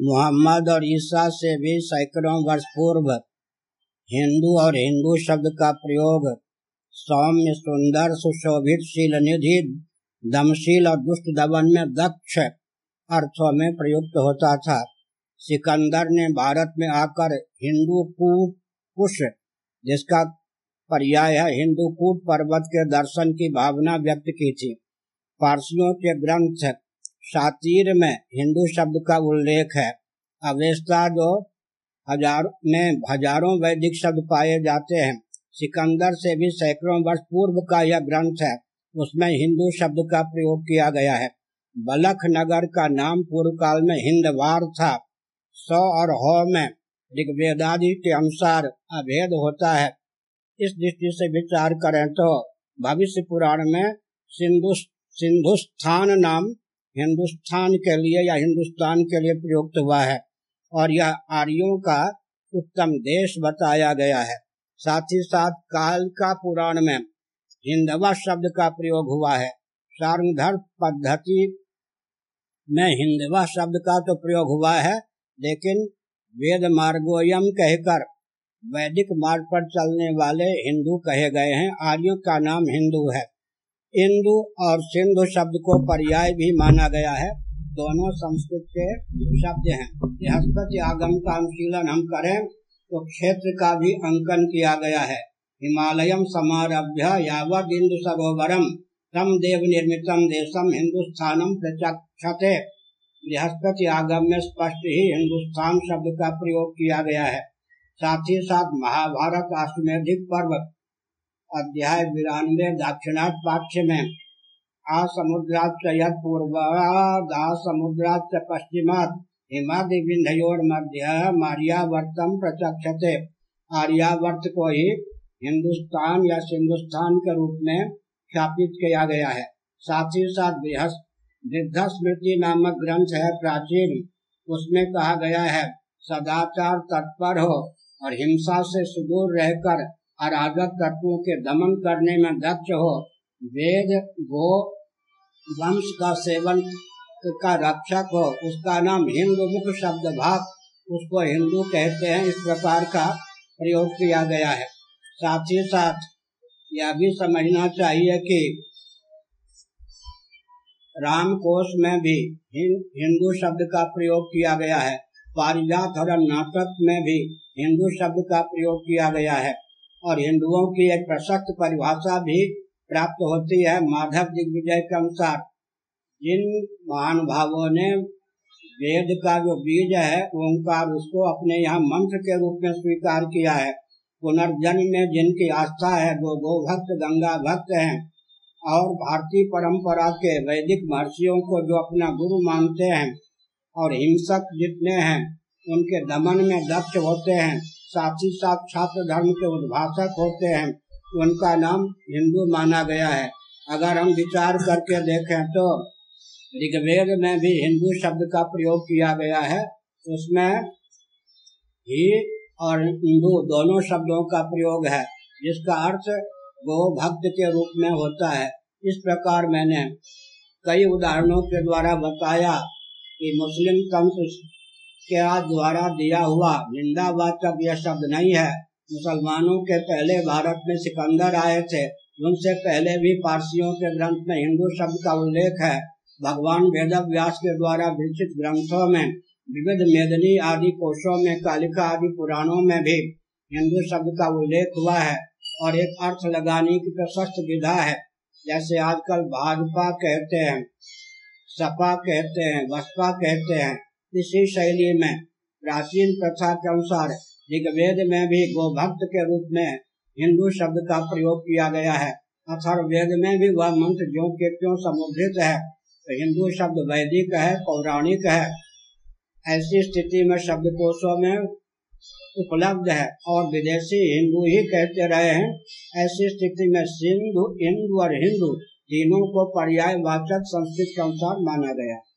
मोहम्मद और ईसा से भी सैकड़ों वर्ष पूर्व हिंदू और हिंदू शब्द का प्रयोग सौम्य, सुंदर, सुशोभित शील निधि दमशील और दुष्ट दमन में दक्ष अर्थों में प्रयुक्त होता था। सिकंदर ने भारत में आकर हिंदू कुश जिसका पर्याय है हिंदू कूट पर्वत के दर्शन की भावना व्यक्त की थी। पारसियों के ग्रंथ शातिर में हिंदू शब्द का उल्लेख है। अवेस्ता जो हज़ार में हज़ारों वैदिक शब्द पाए जाते हैं। सिकंदर से भी सैकड़ों वर्ष पूर्व का यह ग्रंथ है। उसमें हिंदू शब्द का प्रयोग किया गया है। बलख नगर का नाम पूर्व काल में हिंदवार था। सौ और हो में ऋग्वेदादि के अनुसार अभेद होता है। इस दृष्टि से विचार करें तो भविष्य पुराण में सिंधु सिंधुस्थान नाम हिंदुस्तान के लिए या हिंदुस्तान के लिए प्रयुक्त हुआ है। और यह आर्यों का उत्तम देश बताया गया है। साथ ही साथ काल का पुराण में हिंदवा शब्द का प्रयोग हुआ है। सारंगधर पद्धति में हिंदवा शब्द का तो प्रयोग हुआ है, लेकिन वेद मार्गोयम कहकर वैदिक मार्ग पर चलने वाले हिंदू कहे गए हैं। आर्यों का नाम हिंदू है। इंदु और सिंधु शब्द को पर्याय भी माना गया है। दोनों संस्कृत के शब्द हैं। बृहस्पति आगम का अनुशीलन हम करें तो क्षेत्र का भी अंकन किया गया है। हिमालयम समारभ्य यावत इंदु सरोवरम तम देव निर्मितम देशम हिंदुस्थानम प्रचक्षते। बृहस्पति आगम में स्पष्ट ही हिंदुस्तान शब्द का प्रयोग किया गया है। साथ ही साथ महाभारत अश्वमेधिक पर्व अध्याय बिरानवे दक्षिणार्थ पाक्ष में आसमुद्राच यद पूर्वा समुद्राच पश्चिमात, हिमादि विंध्योर मध्य मारियावर्तम प्रचक्षते। आर्यावर्त को ही हिंदुस्तान या सिंधुस्तान के रूप में स्थापित किया गया है। साथ ही साथ वृद्ध स्मृति नामक ग्रंथ है प्राचीन। उसमें कहा गया है, सदाचार तत्पर हो और हिंसा से सुदूर रहकर अराजक तत्वों के दमन करने में दक्ष हो, वेद गो वंश का सेवन का रक्षक हो, उसका नाम हिंदू मुख शब्द भाग, उसको हिंदू कहते हैं, इस प्रकार का प्रयोग किया गया है। साथ ही साथ यह भी समझना चाहिए कि राम कोश में भी हिंदू शब्द का प्रयोग किया गया है। पारिजात और नाटक में भी हिंदू शब्द का प्रयोग किया गया है। और हिंदुओं की एक प्रशस्त परिभाषा भी प्राप्त होती है माधव दिग्विजय के अनुसार। जिन महानुभावों ने वेद का जो बीज है, ओंकार उसको अपने यहाँ मंत्र के रूप में स्वीकार किया है। पुनर्जन्म में जिनकी आस्था है, वो गो भक्त गंगा भक्त हैं। और भारतीय परंपरा के वैदिक महर्षियों को जो अपना गुरु मानते हैं और हिंसक जितने हैं, उनके दमन में दक्ष होते हैं। साथ ही साथ छात्र धर्म के उद्भाषक होते हैं। उनका नाम हिंदू माना गया है। अगर हम विचार करके देखें तो ऋग्वेद में भी हिंदू शब्द का प्रयोग किया गया है। उसमें ही और हिंदू दोनों शब्दों का प्रयोग है, जिसका अर्थ गो भक्त के रूप में होता है। इस प्रकार मैंने कई उदाहरणों के द्वारा बताया कि मुस्लिम तंत्र के द्वारा दिया हुआ निंदावाचक यह शब्द नहीं है। मुसलमानों के पहले भारत में सिकंदर आए थे। उनसे पहले भी पारसियों के ग्रंथ में हिंदू शब्द का उल्लेख है। भगवान वेद व्यास के द्वारा विकसित ग्रंथों में, विविध मेदनी आदि कोशों में, कालिका आदि पुराणों में भी हिंदू शब्द का उल्लेख हुआ है और एक अर्थ लगाने की प्रशस्त विधा है। जैसे आजकल भाजपा कहते हैं, सपा कहते हैं, बसपा कहते हैं इसी शैली में प्राचीन प्रथा के अनुसार ऋग्वेद में भी गोभक्त के रूप में हिंदू शब्द का प्रयोग किया गया है। अथर्वेद में भी वह मंत्र जो के क्यों समुद्रित है। तो हिंदू शब्द वैदिक है, पौराणिक है। ऐसी स्थिति में शब्द कोशों में उपलब्ध है और विदेशी हिंदू ही कहते रहे हैं। ऐसी स्थिति में सिंधु हिंदू और हिंदू तीनों को पर्याय वाचक संस्कृत के अनुसार माना गया।